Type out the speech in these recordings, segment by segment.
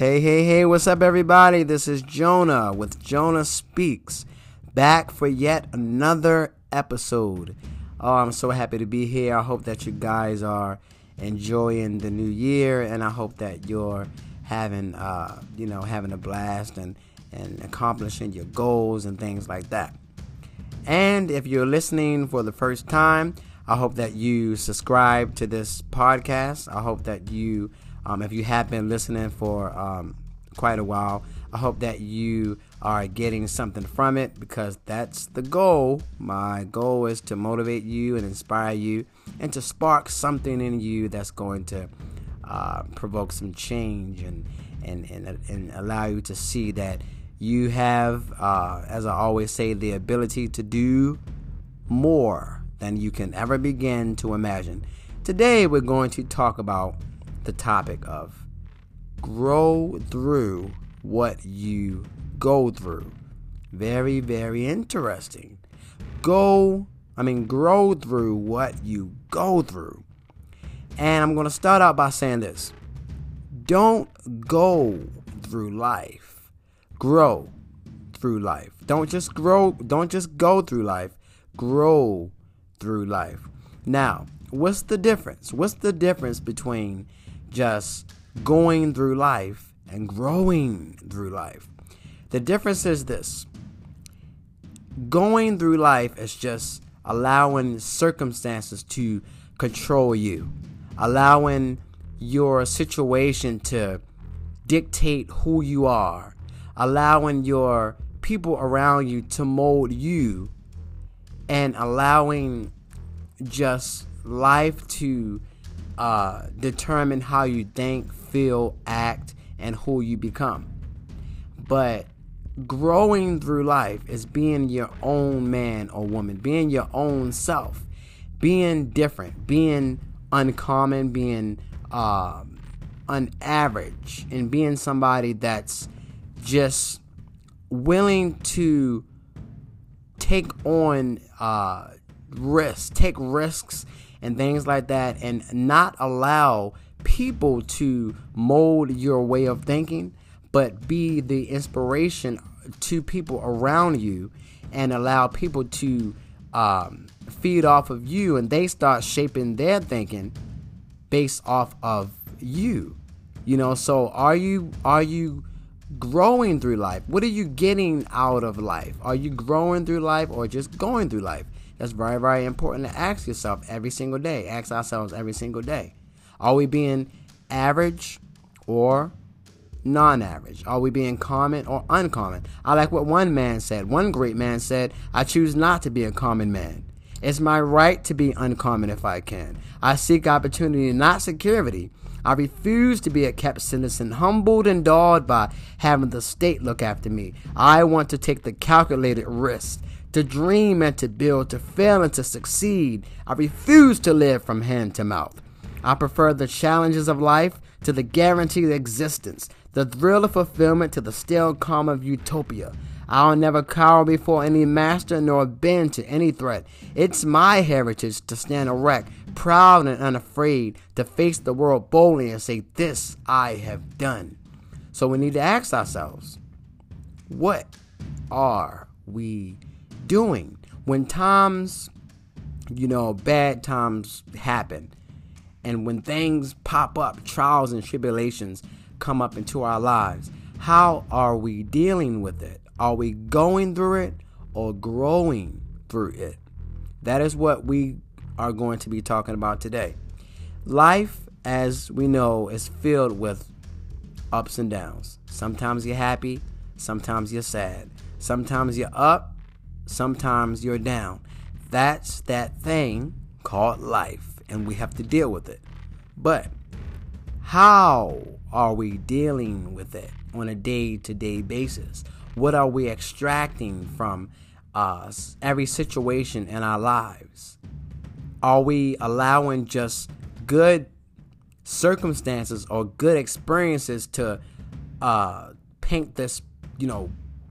Hey, hey, hey, what's up, everybody? This is Jonah with Jonah Speaks, back for yet another episode. Oh, I'm so happy to be here. I hope that you guys are enjoying the new year, and I hope that you're having, uh, you know, having a blast and, and accomplishing your goals and things like that. And if you're listening for the first time, I hope that you subscribe to this podcast. I hope that you um, if you have been listening for um, quite a while, I hope that you are getting something from it because that's the goal. My goal is to motivate you and inspire you and to spark something in you that's going to uh, provoke some change and, and, and, and allow you to see that you have, uh, as I always say, the ability to do more than you can ever begin to imagine. Today, we're going to talk about the topic of grow through what you go through. Very, very interesting. Go, I mean, grow through what you go through. And I'm going to start out by saying this don't go through life, grow through life. Don't just grow, don't just go through life, grow through life. Now, what's the difference? What's the difference between just going through life and growing through life. The difference is this going through life is just allowing circumstances to control you, allowing your situation to dictate who you are, allowing your people around you to mold you, and allowing just life to uh, determine how you think, feel, act, and who you become. But growing through life is being your own man or woman, being your own self, being different, being uncommon, being uh, unaverage, and being somebody that's just willing to take on uh, risks, take risks and things like that, and not allow people to mold your way of thinking, but be the inspiration to people around you and allow people to um, feed off of you and they start shaping their thinking based off of you. You know so are you are you growing through life? What are you getting out of life? Are you growing through life or just going through life that's very, very important to ask yourself every single day. Ask ourselves every single day. Are we being average or non average? Are we being common or uncommon? I like what one man said. One great man said, I choose not to be a common man. It's my right to be uncommon if I can. I seek opportunity, not security. I refuse to be a kept citizen, humbled and dulled by having the state look after me. I want to take the calculated risk to dream and to build, to fail and to succeed. I refuse to live from hand to mouth. I prefer the challenges of life to the guaranteed existence, the thrill of fulfillment to the still calm of utopia. I'll never cower before any master nor bend to any threat. It's my heritage to stand erect, proud and unafraid, to face the world boldly and say, This I have done. So we need to ask ourselves, what are we doing when times, you know, bad times happen and when things pop up, trials and tribulations come up into our lives, how are we dealing with it? Are we going through it or growing through it? That is what we are going to be talking about today. Life, as we know, is filled with ups and downs. Sometimes you're happy, sometimes you're sad. Sometimes you're up, sometimes you're down. That's that thing called life, and we have to deal with it. But how are we dealing with it on a day to day basis? What are we extracting from us, every situation in our lives? Are we allowing just good circumstances or good experiences to uh, paint this, you know,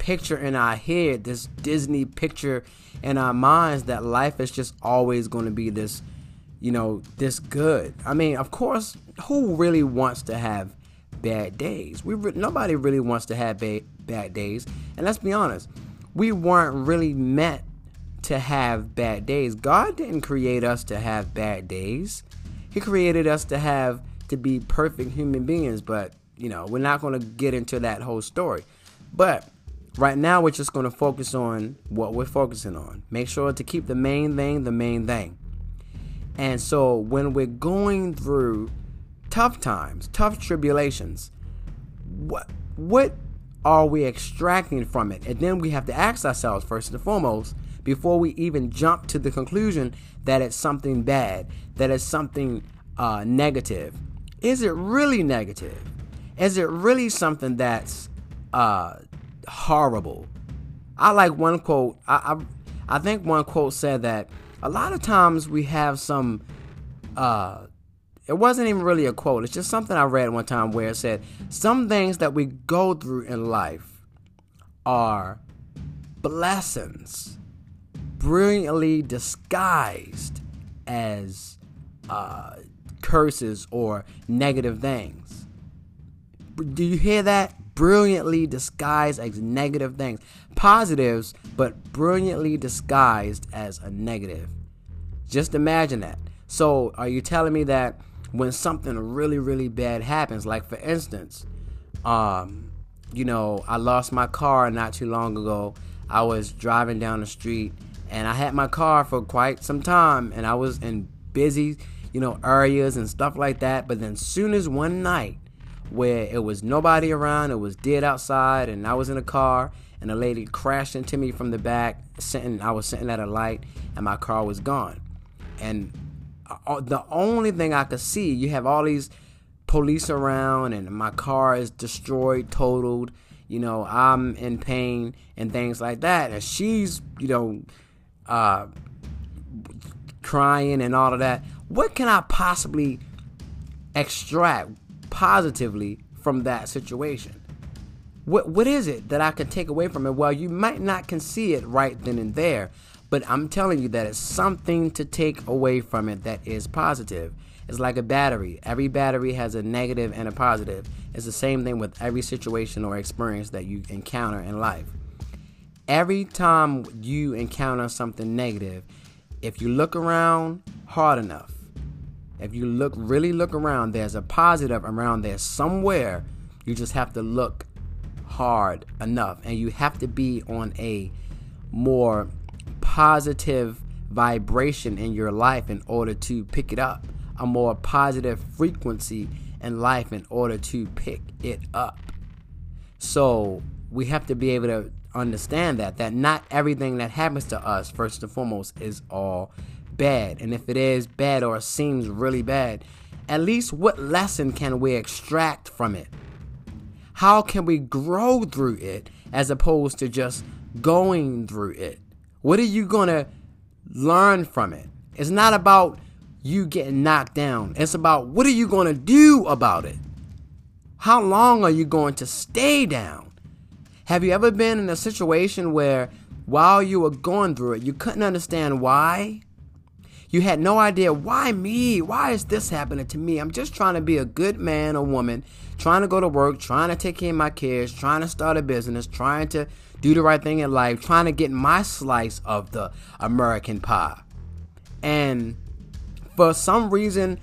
picture in our head, this Disney picture in our minds that life is just always going to be this, you know, this good. I mean, of course, who really wants to have bad days. We re- nobody really wants to have ba- bad days, and let's be honest, we weren't really meant to have bad days. God didn't create us to have bad days. He created us to have to be perfect human beings, but you know, we're not going to get into that whole story. But right now we're just going to focus on what we're focusing on. Make sure to keep the main thing the main thing. And so when we're going through tough times, tough tribulations, what what are we extracting from it? And then we have to ask ourselves first and foremost, before we even jump to the conclusion that it's something bad, that it's something uh, negative. Is it really negative? Is it really something that's uh, horrible? I like one quote. I, I I think one quote said that a lot of times we have some uh, it wasn't even really a quote. It's just something I read one time where it said some things that we go through in life are blessings, brilliantly disguised as uh, curses or negative things. Do you hear that? Brilliantly disguised as negative things. Positives, but brilliantly disguised as a negative. Just imagine that. So, are you telling me that when something really, really bad happens, like for instance, um, you know, I lost my car not too long ago. I was driving down the street and I had my car for quite some time and I was in busy, you know, areas and stuff like that. But then soon as one night where it was nobody around, it was dead outside and I was in a car and a lady crashed into me from the back, sitting I was sitting at a light and my car was gone. And uh, the only thing I could see, you have all these police around, and my car is destroyed, totaled. You know, I'm in pain and things like that. And she's, you know, uh, crying and all of that. What can I possibly extract positively from that situation? What what is it that I can take away from it? Well, you might not can see it right then and there, but I'm telling you that it's something to take away from it that is positive. It's like a battery. Every battery has a negative and a positive. It's the same thing with every situation or experience that you encounter in life. Every time you encounter something negative, if you look around hard enough, if you look really look around, there's a positive around there somewhere. You just have to look hard enough and you have to be on a more positive vibration in your life in order to pick it up, a more positive frequency in life in order to pick it up. So we have to be able to understand that that not everything that happens to us first and foremost is all bad. And if it is bad or seems really bad, at least what lesson can we extract from it? How can we grow through it as opposed to just going through it? What are you going to learn from it? It's not about you getting knocked down. It's about what are you going to do about it? How long are you going to stay down? Have you ever been in a situation where while you were going through it, you couldn't understand why? You had no idea why me? Why is this happening to me? I'm just trying to be a good man or woman, trying to go to work, trying to take care of my kids, trying to start a business, trying to do the right thing in life, trying to get my slice of the American pie. And for some reason,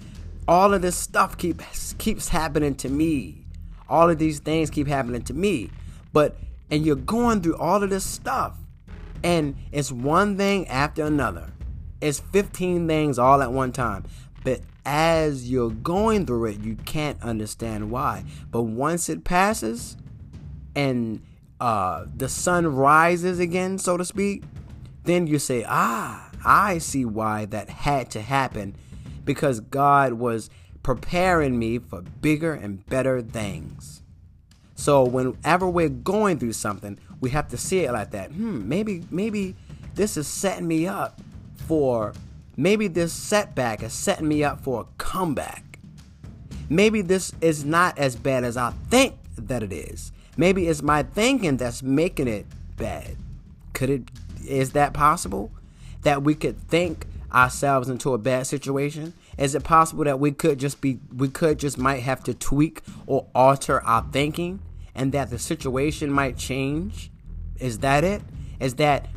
all of this stuff keeps keeps happening to me. All of these things keep happening to me. But and you're going through all of this stuff. And it's one thing after another. It's 15 things all at one time. But as you're going through it, you can't understand why. But once it passes and uh, the sun rises again, so to speak, then you say, ah, I see why that had to happen because God was preparing me for bigger and better things. So whenever we're going through something, we have to see it like that. Hmm, maybe maybe this is setting me up for maybe this setback is setting me up for a comeback. Maybe this is not as bad as I think that it is. Maybe it's my thinking that's making it bad. Could it is that possible? That we could think ourselves into a bad situation Is it possible that we could just be, we could just might have to tweak or alter our thinking and that the situation might change? Is that it? Is that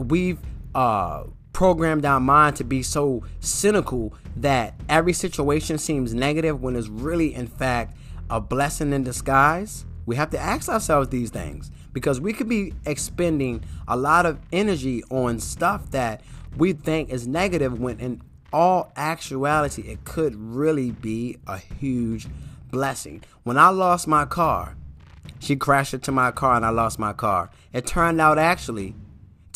we've uh, programmed our mind to be so cynical that every situation seems negative when it's really, in fact, a blessing in disguise? We have to ask ourselves these things because we could be expending a lot of energy on stuff that we think is negative when in all actuality it could really be a huge blessing. When I lost my car, she crashed into my car and I lost my car. It turned out actually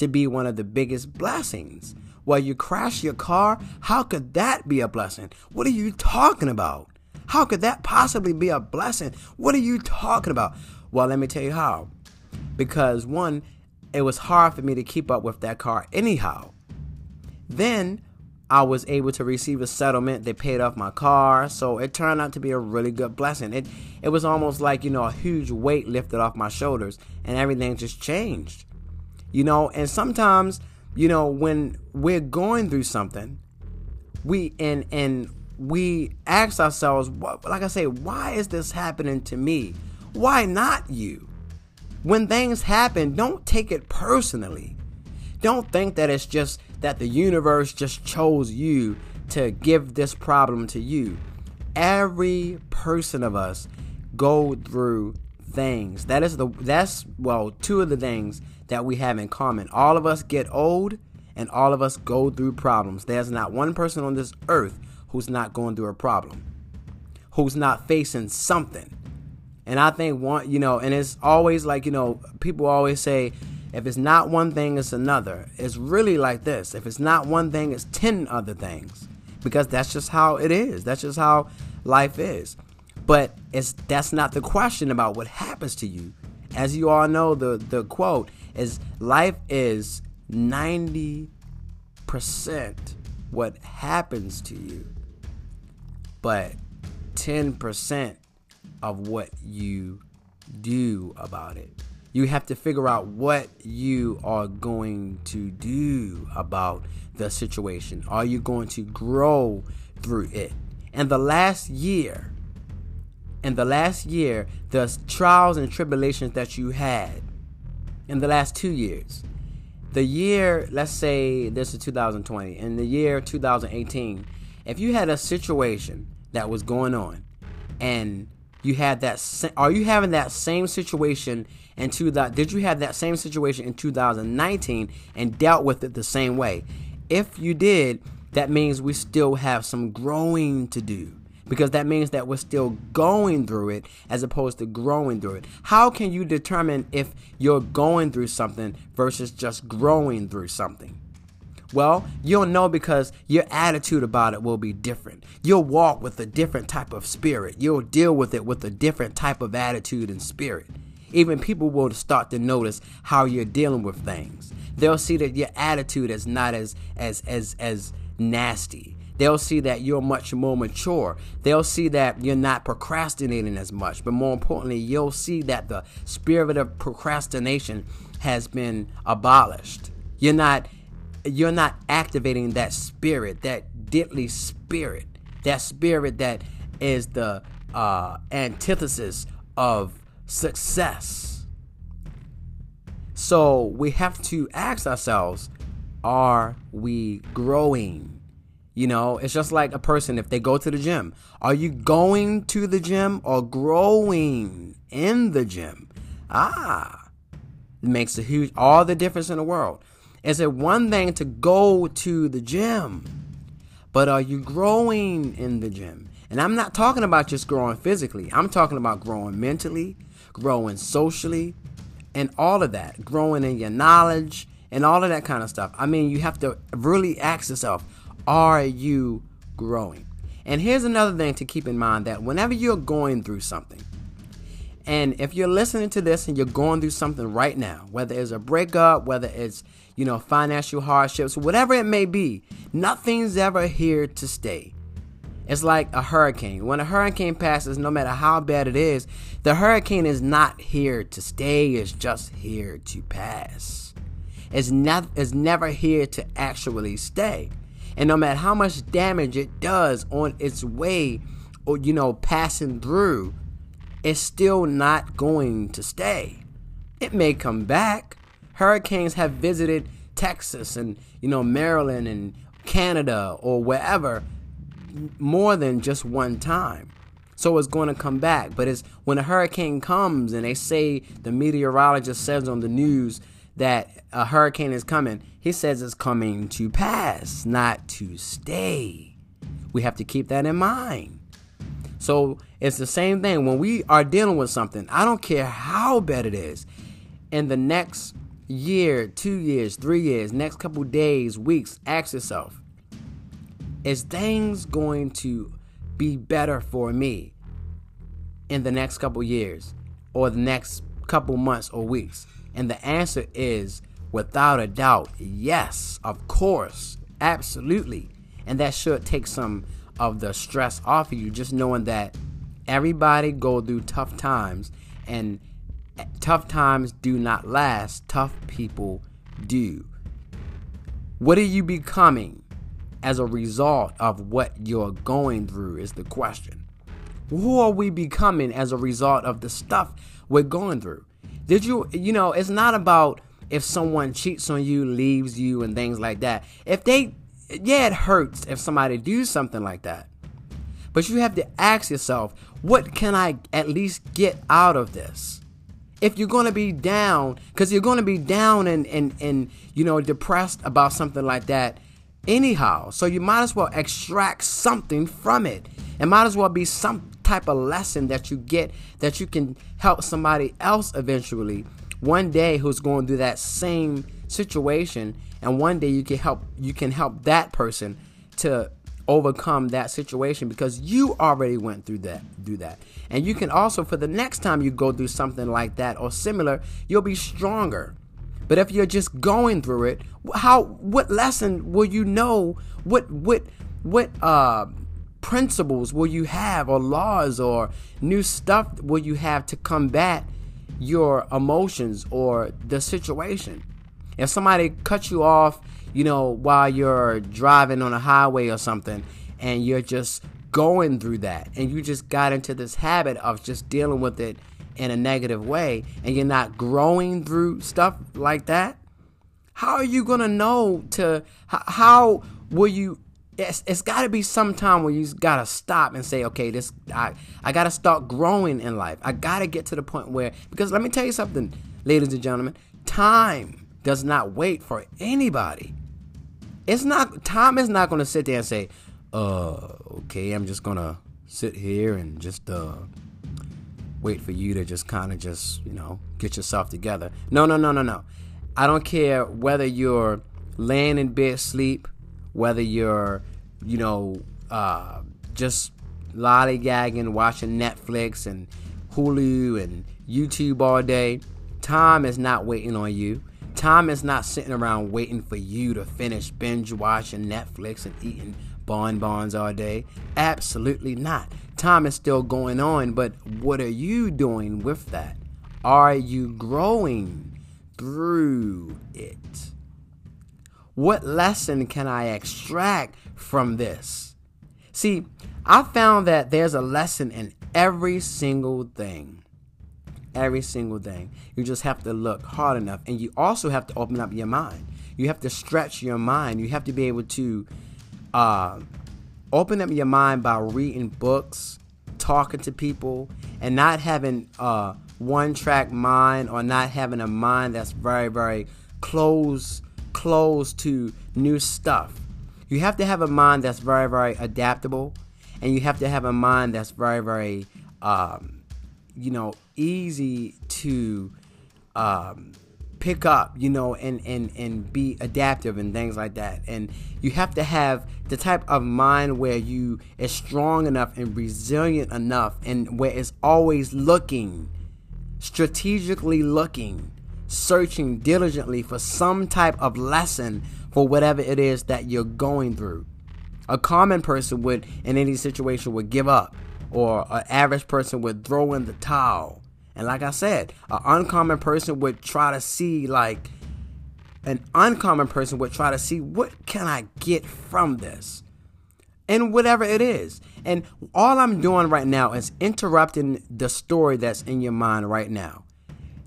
to be one of the biggest blessings. Well, you crash your car? How could that be a blessing? What are you talking about? How could that possibly be a blessing? What are you talking about? Well, let me tell you how. Because one, it was hard for me to keep up with that car anyhow. Then I was able to receive a settlement. They paid off my car, so it turned out to be a really good blessing. It it was almost like, you know, a huge weight lifted off my shoulders and everything just changed. You know, and sometimes, you know, when we're going through something, we and and we ask ourselves, what like I say, why is this happening to me? Why not you? When things happen, don't take it personally. Don't think that it's just that the universe just chose you to give this problem to you. Every person of us go through things. That is the that's well, two of the things that we have in common. All of us get old and all of us go through problems. There's not one person on this earth who's not going through a problem. Who's not facing something. And I think one, you know, and it's always like, you know, people always say, if it's not one thing, it's another. It's really like this. If it's not one thing, it's 10 other things. Because that's just how it is. That's just how life is. But it's that's not the question about what happens to you. As you all know, the, the quote is life is 90% what happens to you, but 10% of what you do about it. You have to figure out what you are going to do about the situation. Are you going to grow through it? And the last year, in the last year, the trials and tribulations that you had in the last two years, the year, let's say this is 2020, in the year 2018, if you had a situation that was going on and you had that, are you having that same situation in two that did you have that same situation in 2019 and dealt with it the same way? If you did, that means we still have some growing to do because that means that we're still going through it as opposed to growing through it. How can you determine if you're going through something versus just growing through something? Well, you'll know because your attitude about it will be different. You'll walk with a different type of spirit. You'll deal with it with a different type of attitude and spirit. Even people will start to notice how you're dealing with things. They'll see that your attitude is not as as as as nasty. They'll see that you're much more mature. They'll see that you're not procrastinating as much. But more importantly, you'll see that the spirit of procrastination has been abolished. You're not you're not activating that spirit, that deadly spirit, that spirit that is the uh, antithesis of success. So we have to ask ourselves are we growing? You know, it's just like a person if they go to the gym. Are you going to the gym or growing in the gym? Ah, it makes a huge, all the difference in the world. Is it one thing to go to the gym, but are you growing in the gym? And I'm not talking about just growing physically, I'm talking about growing mentally, growing socially, and all of that, growing in your knowledge and all of that kind of stuff. I mean, you have to really ask yourself, are you growing? And here's another thing to keep in mind that whenever you're going through something, and if you're listening to this and you're going through something right now, whether it's a breakup, whether it's, you know, financial hardships, whatever it may be, nothing's ever here to stay. It's like a hurricane. When a hurricane passes, no matter how bad it is, the hurricane is not here to stay, it's just here to pass. It's, not, it's never here to actually stay. And no matter how much damage it does on its way or, you know, passing through, it's still not going to stay. It may come back. Hurricanes have visited Texas and, you know, Maryland and Canada or wherever more than just one time. So it's going to come back. But it's when a hurricane comes and they say the meteorologist says on the news that a hurricane is coming, he says it's coming to pass, not to stay. We have to keep that in mind. So it's the same thing when we are dealing with something. I don't care how bad it is. In the next year, two years, three years, next couple days, weeks, ask yourself, is things going to be better for me in the next couple years or the next couple months or weeks? And the answer is without a doubt, yes, of course, absolutely. And that should take some of the stress off of you just knowing that everybody go through tough times and eh, tough times do not last, tough people do. What are you becoming as a result of what you're going through is the question. Who are we becoming as a result of the stuff we're going through? Did you, you know, it's not about if someone cheats on you, leaves you, and things like that. If they, yeah, it hurts if somebody do something like that. But you have to ask yourself, what can I at least get out of this? If you're going to be down, because you're going to be down and, and, and, you know, depressed about something like that anyhow. So you might as well extract something from it. It might as well be some type of lesson that you get that you can help somebody else eventually one day who's going through that same situation and one day you can help you can help that person to overcome that situation because you already went through that do that and you can also for the next time you go through something like that or similar you'll be stronger but if you're just going through it, how what lesson will you know? What what what uh principles will you have or laws or new stuff will you have to combat your emotions or the situation? If somebody cuts you off, you know, while you're driving on a highway or something and you're just going through that and you just got into this habit of just dealing with it in a negative way and you're not growing through stuff like that, how are you gonna know to how will you it's, it's got to be some time where you got to stop and say okay this I, I got to start growing in life. I got to get to the point where because let me tell you something ladies and gentlemen time does not wait for anybody. It's not time is not going to sit there and say uh okay i'm just gonna sit here and just uh wait for you to just kind of just, you know, get yourself together. No, no, no, no, no. I don't care whether you're laying in bed sleep, whether you're, you know, uh, just lollygagging, watching Netflix and Hulu and YouTube all day. Time is not waiting on you. Time is not sitting around waiting for you to finish binge watching Netflix and eating bonbons all day. Absolutely not. Time is still going on, but what are you doing with that? Are you growing through it? What lesson can I extract from this? See, I found that there's a lesson in every single thing. Every single thing. You just have to look hard enough. And you also have to open up your mind. You have to stretch your mind. You have to be able to uh, open up your mind by reading books, talking to people, and not having a one track mind or not having a mind that's very, very close, close to new stuff. You have to have a mind that's very, very adaptable, and you have to have a mind that's very, very, um, you know, easy to um, pick up, you know, and, and, and be adaptive and things like that. And you have to have the type of mind where you is strong enough and resilient enough and where it's always looking, strategically looking, searching diligently for some type of lesson for whatever it is that you're going through. A common person would, in any situation, would give up, or an average person would throw in the towel and like I said, an uncommon person would try to see like an uncommon person would try to see what can I get from this? And whatever it is. And all I'm doing right now is interrupting the story that's in your mind right now.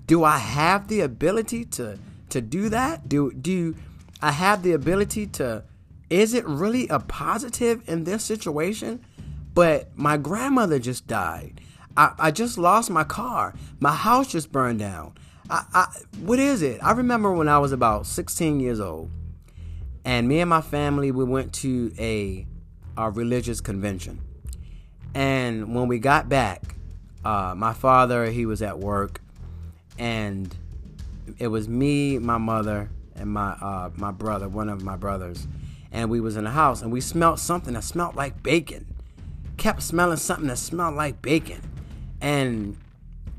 Do I have the ability to to do that? Do do I have the ability to is it really a positive in this situation? But my grandmother just died. I, I just lost my car. My house just burned down. I, I, what is it? I remember when I was about 16 years old, and me and my family we went to a, a religious convention. And when we got back, uh, my father he was at work, and it was me, my mother, and my uh, my brother, one of my brothers, and we was in the house, and we smelled something that smelled like bacon. Kept smelling something that smelled like bacon, and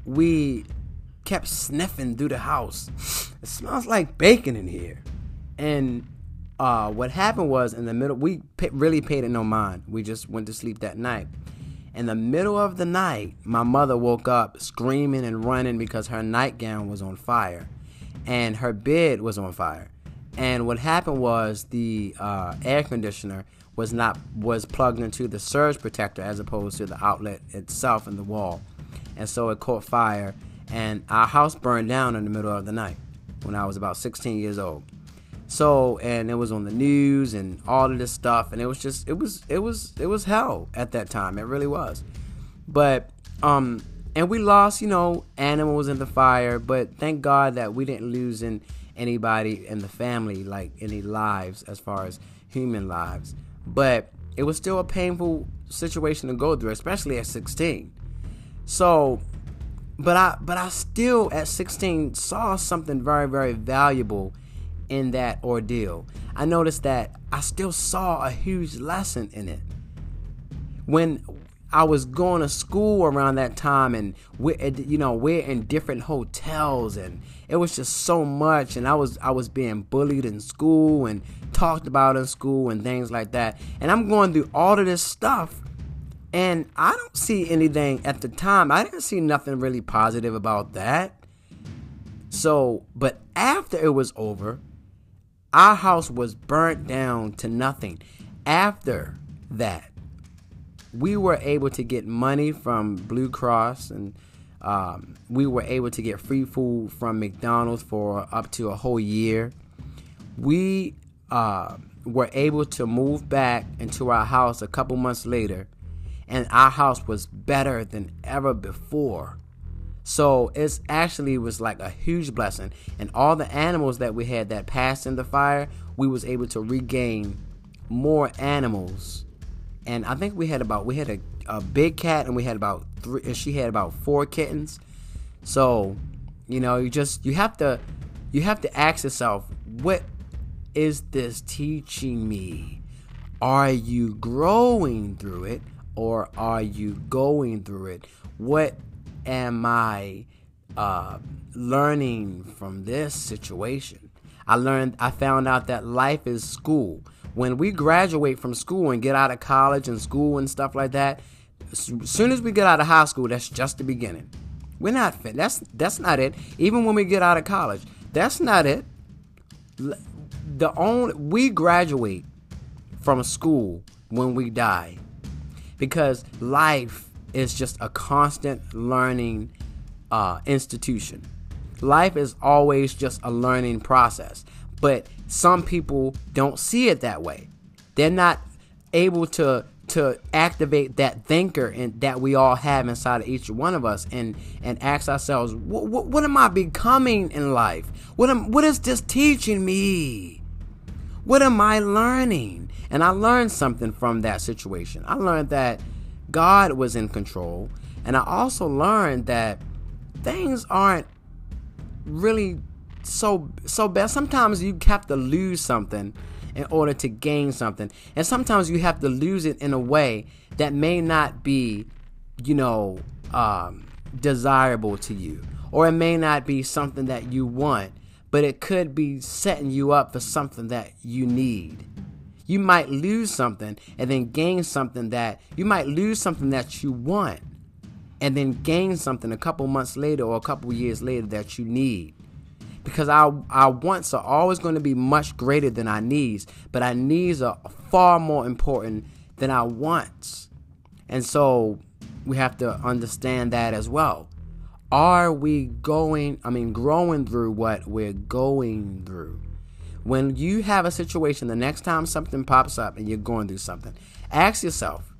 we kept sniffing through the house. It smells like bacon in here. And uh, what happened was in the middle, we really paid it no mind. We just went to sleep that night. In the middle of the night, my mother woke up screaming and running because her nightgown was on fire and her bed was on fire. And what happened was the uh, air conditioner was not was plugged into the surge protector as opposed to the outlet itself in the wall, and so it caught fire and our house burned down in the middle of the night when I was about 16 years old. So, and it was on the news and all of this stuff, and it was just, it was, it was, it was hell at that time. It really was. But, um, and we lost, you know, animals in the fire, but thank God that we didn't lose in anybody in the family, like any lives as far as human lives. But it was still a painful situation to go through, especially at 16. So but I but I still at 16 saw something very very valuable in that ordeal. I noticed that I still saw a huge lesson in it. When I was going to school around that time, and we, you know, we're in different hotels, and it was just so much. And I was I was being bullied in school and talked about in school and things like that. And I'm going through all of this stuff, and I don't see anything at the time. I didn't see nothing really positive about that. So, but after it was over, our house was burnt down to nothing. After that, we were able to get money from Blue Cross and um, we were able to get free food from McDonald's for up to a whole year. We uh, were able to move back into our house a couple months later and our house was better than ever before. So it's actually was like a huge blessing. And all the animals that we had that passed in the fire, we was able to regain more animals. And I think we had about we had a, a big cat and we had about three and she had about four kittens. So, you know, you just you have to you have to ask yourself, what is this teaching me? Are you growing through it? Or are you going through it? What am I uh, learning from this situation? I learned, I found out that life is school. When we graduate from school and get out of college and school and stuff like that, as soon as we get out of high school, that's just the beginning. We're not fit. That's that's not it. Even when we get out of college, that's not it. The only we graduate from school when we die because life is just a constant learning uh, institution. Life is always just a learning process, but some people don't see it that way. They're not able to to activate that thinker and that we all have inside of each one of us and and ask ourselves what, what, am i becoming in life what am what is this teaching me what am i learning and I learned something from that situation. I learned that God was in control. And I also learned that things aren't really so so bad. Sometimes you have to lose something in order to gain something. And sometimes you have to lose it in a way that may not be, you know, um, desirable to you. Or it may not be something that you want, but it could be setting you up for something that you need. You might lose something and then gain something that you might lose something that you want and then gain something a couple months later or a couple years later that you need. because our our wants are always going to be much greater than our needs, but our needs are far more important than our wants. And so we have to understand that as well. Are we going, I mean, growing through what we're going through? When you have a situation, the next time something pops up and you're going through something, ask yourself,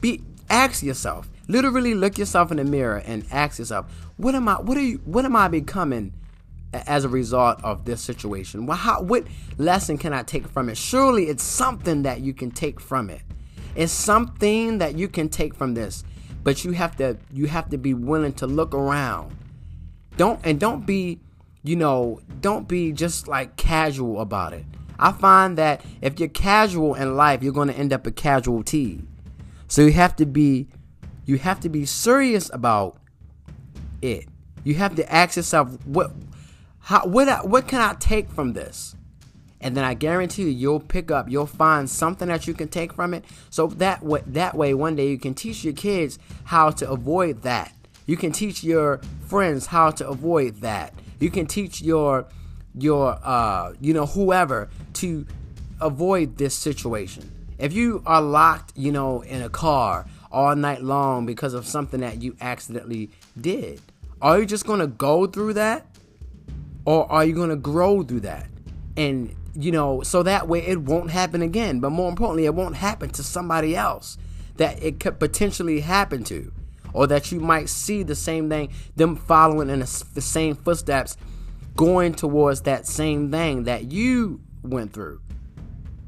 be ask yourself, literally look yourself in the mirror and ask yourself, what am I what are you what am I becoming as a result of this situation? Well, how, what lesson can I take from it? Surely it's something that you can take from it. It's something that you can take from this, but you have to you have to be willing to look around. Don't and don't be, you know, don't be just like casual about it. I find that if you're casual in life, you're going to end up a casualty. So you have to be you have to be serious about it. You have to ask yourself what how what what can I take from this? And then I guarantee you, you'll pick up, you'll find something that you can take from it. So that way, that way, one day you can teach your kids how to avoid that. You can teach your friends how to avoid that. You can teach your your uh you know whoever to avoid this situation. If you are locked, you know, in a car all night long because of something that you accidentally did, are you just going to go through that? or are you going to grow through that and you know so that way it won't happen again but more importantly it won't happen to somebody else that it could potentially happen to or that you might see the same thing them following in the same footsteps going towards that same thing that you went through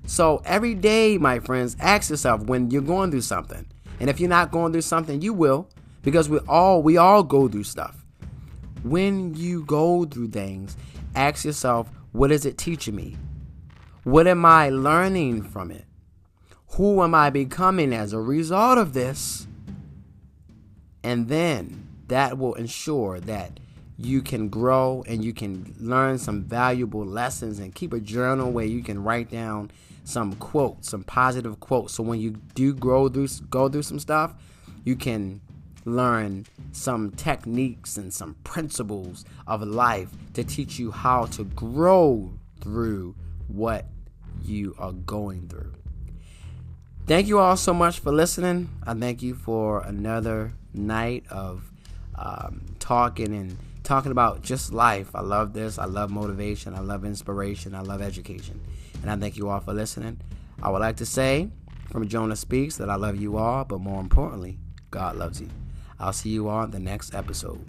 so every day my friends ask yourself when you're going through something and if you're not going through something you will because we all we all go through stuff when you go through things, ask yourself, what is it teaching me? What am I learning from it? Who am I becoming as a result of this? And then that will ensure that you can grow and you can learn some valuable lessons and keep a journal where you can write down some quotes, some positive quotes. So when you do grow through go through some stuff, you can learn some techniques and some principles of life to teach you how to grow through what you are going through. Thank you all so much for listening. I thank you for another night of um, talking and talking about just life. I love this. I love motivation. I love inspiration. I love education. And I thank you all for listening. I would like to say from Jonah Speaks that I love you all, but more importantly, God loves you. I'll see you on the next episode.